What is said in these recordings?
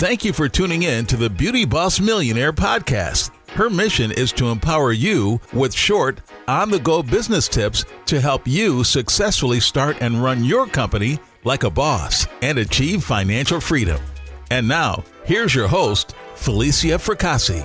Thank you for tuning in to the Beauty Boss Millionaire podcast. Her mission is to empower you with short, on the go business tips to help you successfully start and run your company like a boss and achieve financial freedom. And now, here's your host, Felicia Fracassi.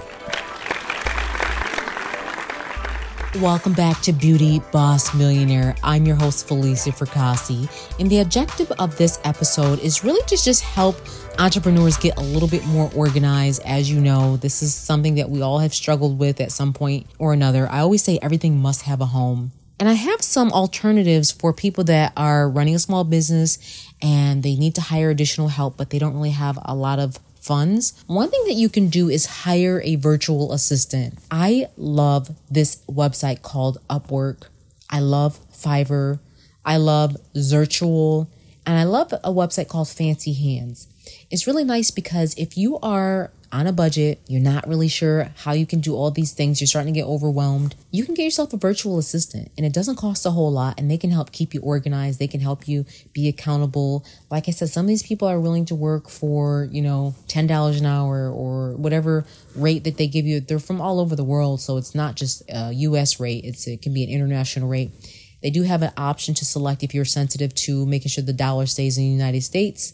Welcome back to Beauty Boss Millionaire. I'm your host, Felicia Fracassi, and the objective of this episode is really to just help entrepreneurs get a little bit more organized. As you know, this is something that we all have struggled with at some point or another. I always say everything must have a home. And I have some alternatives for people that are running a small business and they need to hire additional help, but they don't really have a lot of funds, one thing that you can do is hire a virtual assistant. I love this website called Upwork. I love Fiverr. I love Zirtual. And I love a website called Fancy Hands. It's really nice because if you are on a budget, you're not really sure how you can do all these things, you're starting to get overwhelmed, you can get yourself a virtual assistant and it doesn't cost a whole lot and they can help keep you organized. They can help you be accountable. Like I said, some of these people are willing to work for, you know, $10 an hour or whatever rate that they give you. They're from all over the world. So it's not just a US rate. It's, it can be an international rate. They do have an option to select if you're sensitive to making sure the dollar stays in the United States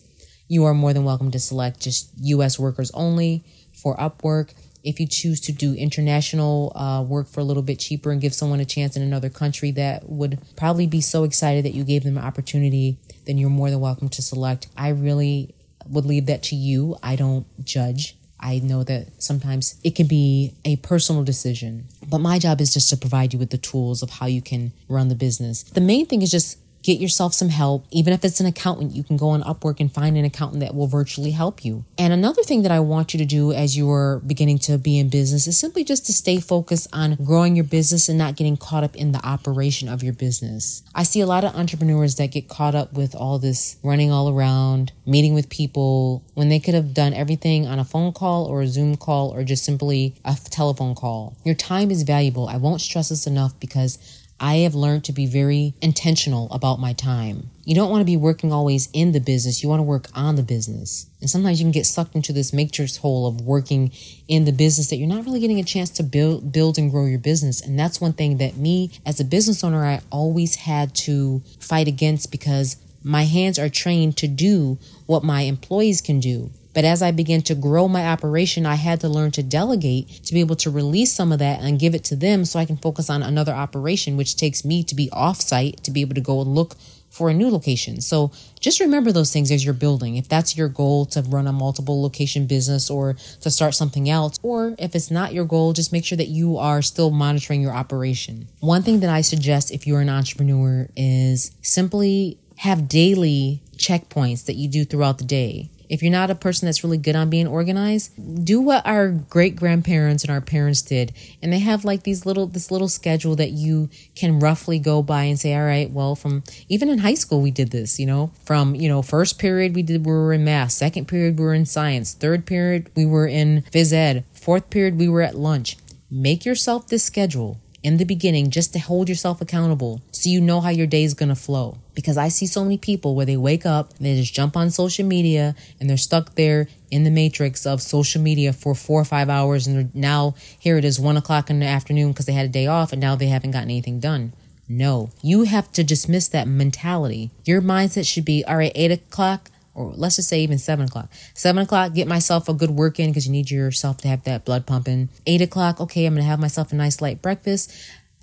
you are more than welcome to select just U.S. workers only for Upwork. If you choose to do international uh, work for a little bit cheaper and give someone a chance in another country that would probably be so excited that you gave them an opportunity, then you're more than welcome to select. I really would leave that to you. I don't judge. I know that sometimes it can be a personal decision, but my job is just to provide you with the tools of how you can run the business. The main thing is just Get yourself some help. Even if it's an accountant, you can go on Upwork and find an accountant that will virtually help you. And another thing that I want you to do as you are beginning to be in business is simply just to stay focused on growing your business and not getting caught up in the operation of your business. I see a lot of entrepreneurs that get caught up with all this running all around, meeting with people when they could have done everything on a phone call or a Zoom call or just simply a telephone call. Your time is valuable. I won't stress this enough because I have learned to be very intentional about my time. You don't want to be working always in the business. You want to work on the business. And sometimes you can get sucked into this matrix hole of working in the business that you're not really getting a chance to build, build and grow your business. And that's one thing that me as a business owner, I always had to fight against because my hands are trained to do what my employees can do. But as I began to grow my operation, I had to learn to delegate to be able to release some of that and give it to them so I can focus on another operation, which takes me to be offsite to be able to go and look for a new location. So just remember those things as you're building. If that's your goal to run a multiple location business or to start something else, or if it's not your goal, just make sure that you are still monitoring your operation. One thing that I suggest if you're an entrepreneur is simply have daily checkpoints that you do throughout the day. If you're not a person that's really good on being organized, do what our great grandparents and our parents did. And they have like these little, this little schedule that you can roughly go by and say, all right, well, from even in high school, we did this, you know, from, you know, first period we did, we were in math, second period we were in science, third period we were in phys ed, fourth period we were at lunch. Make yourself this schedule in the beginning just to hold yourself accountable so you know how your day is going to flow. Because I see so many people where they wake up and they just jump on social media and they're stuck there in the matrix of social media for four or five hours. And now here it is one o'clock in the afternoon because they had a day off and now they haven't gotten anything done. No, you have to dismiss that mentality. Your mindset should be all right, eight o'clock, or let's just say even seven o'clock. Seven o'clock, get myself a good work in because you need yourself to have that blood pumping. Eight o'clock, okay, I'm gonna have myself a nice light breakfast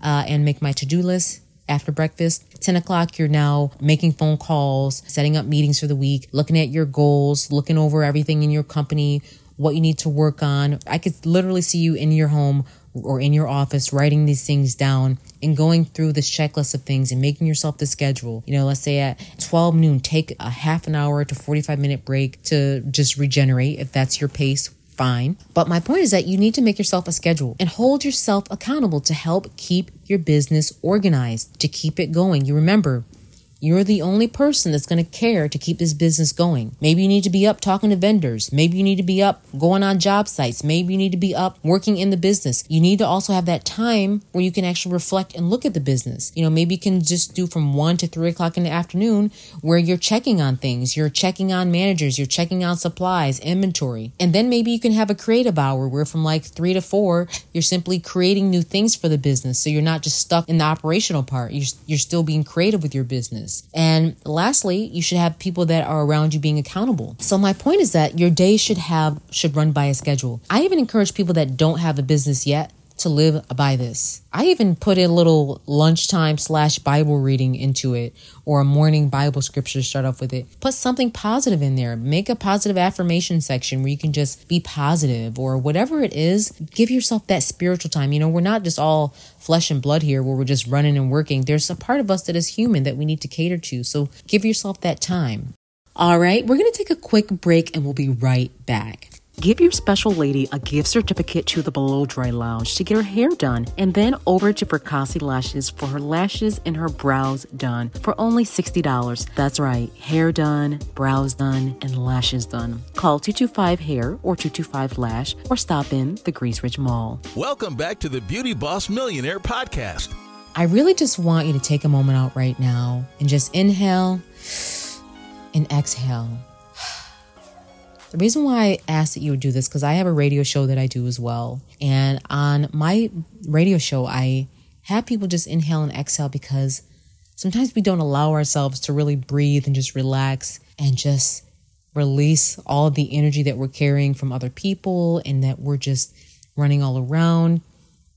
uh, and make my to do list after breakfast. 10 o'clock, you're now making phone calls, setting up meetings for the week, looking at your goals, looking over everything in your company, what you need to work on. I could literally see you in your home or in your office writing these things down and going through this checklist of things and making yourself the schedule. You know, let's say at 12 noon, take a half an hour to 45 minute break to just regenerate if that's your pace. Fine. But my point is that you need to make yourself a schedule and hold yourself accountable to help keep your business organized, to keep it going. You remember, You're the only person that's going to care to keep this business going. Maybe you need to be up talking to vendors. Maybe you need to be up going on job sites. Maybe you need to be up working in the business. You need to also have that time where you can actually reflect and look at the business. You know, maybe you can just do from one to three o'clock in the afternoon where you're checking on things, you're checking on managers, you're checking on supplies, inventory. And then maybe you can have a creative hour where from like three to four, you're simply creating new things for the business. So you're not just stuck in the operational part. You're, you're still being creative with your business And lastly, you should have people that are around you being accountable. So my point is that your day should have should run by a schedule. I even encourage people that don't have a business yet to live by this. I even put a little lunchtime slash Bible reading into it or a morning Bible scripture to start off with it. Put something positive in there. Make a positive affirmation section where you can just be positive or whatever it is. Give yourself that spiritual time. You know, we're not just all flesh and blood here where we're just running and working. There's a part of us that is human that we need to cater to. So give yourself that time. All right, we're going to take a quick break and we'll be right back. Give your special lady a gift certificate to the Blow Dry Lounge to get her hair done, and then over to Fracassi Lashes for her lashes and her brows done for only $60. That's right, hair done, brows done, and lashes done. Call 225 Hair or 225 Lash or stop in the Greece Ridge Mall. Welcome back to the Beauty Boss Millionaire Podcast. I really just want you to take a moment out right now and just inhale and exhale the reason why I asked that you would do this because I have a radio show that I do as well. And on my radio show, I have people just inhale and exhale because sometimes we don't allow ourselves to really breathe and just relax and just release all the energy that we're carrying from other people and that we're just running all around.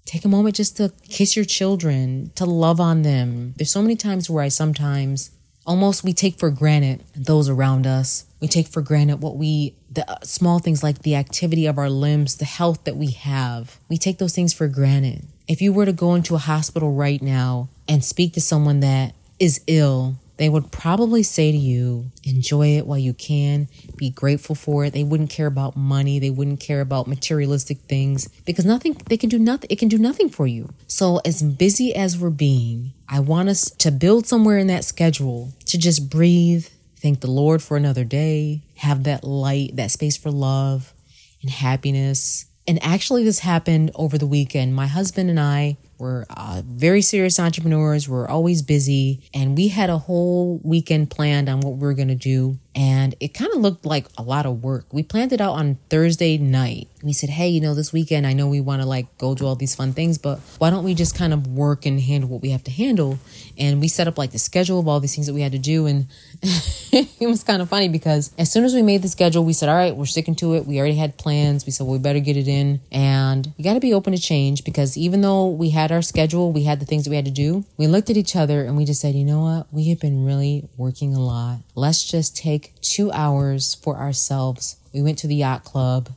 Take a moment just to kiss your children, to love on them. There's so many times where I sometimes almost we take for granted those around us. We take for granted what we the uh, small things like the activity of our limbs, the health that we have. We take those things for granted. If you were to go into a hospital right now and speak to someone that is ill, they would probably say to you, enjoy it while you can, be grateful for it. They wouldn't care about money, they wouldn't care about materialistic things because nothing they can do nothing it can do nothing for you. So as busy as we're being, I want us to build somewhere in that schedule to just breathe, thank the Lord for another day, have that light, that space for love and happiness. And actually, this happened over the weekend. My husband and I were uh, very serious entrepreneurs. We're always busy. And we had a whole weekend planned on what we were going to do and it kind of looked like a lot of work. We planned it out on Thursday night. We said, hey, you know, this weekend, I know we want to like go do all these fun things, but why don't we just kind of work and handle what we have to handle? And we set up like the schedule of all these things that we had to do. And it was kind of funny because as soon as we made the schedule, we said, all right, we're sticking to it. We already had plans. We said, well, we better get it in. And we got to be open to change because even though we had our schedule, we had the things that we had to do, we looked at each other and we just said, you know what? We have been really working a lot. Let's just take two hours for ourselves. We went to the yacht club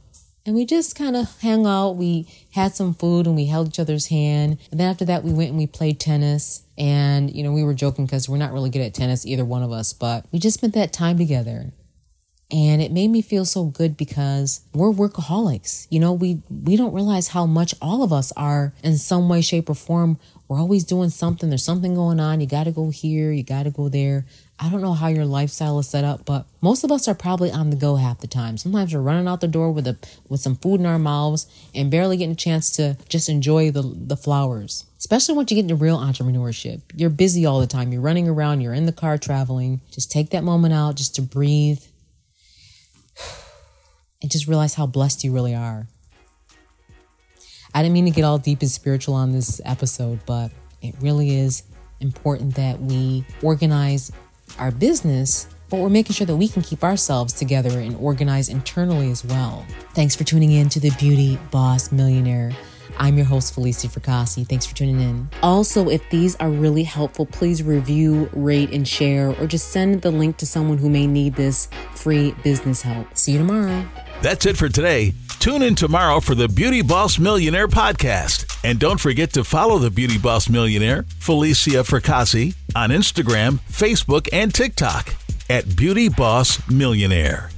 and we just kind of hung out. We had some food and we held each other's hand. And then after that, we went and we played tennis. And, you know, we were joking because we're not really good at tennis, either one of us, but we just spent that time together. And it made me feel so good because we're workaholics. You know, we, we don't realize how much all of us are in some way, shape, or form. We're always doing something. There's something going on. You got to go here. You got to go there. I don't know how your lifestyle is set up, but most of us are probably on the go half the time. Sometimes we're running out the door with a with some food in our mouths and barely getting a chance to just enjoy the the flowers. Especially once you get into real entrepreneurship. You're busy all the time. You're running around, you're in the car traveling. Just take that moment out just to breathe and just realize how blessed you really are. I didn't mean to get all deep and spiritual on this episode, but it really is important that we organize our business, but we're making sure that we can keep ourselves together and organize internally as well. Thanks for tuning in to the Beauty Boss Millionaire. I'm your host, Felicia Fracassi. Thanks for tuning in. Also, if these are really helpful, please review, rate, and share, or just send the link to someone who may need this free business help. See you tomorrow. That's it for today. Tune in tomorrow for the Beauty Boss Millionaire podcast. And don't forget to follow the Beauty Boss Millionaire, Felicia Fracassi, on Instagram, Facebook, and TikTok at Beauty Boss Millionaire.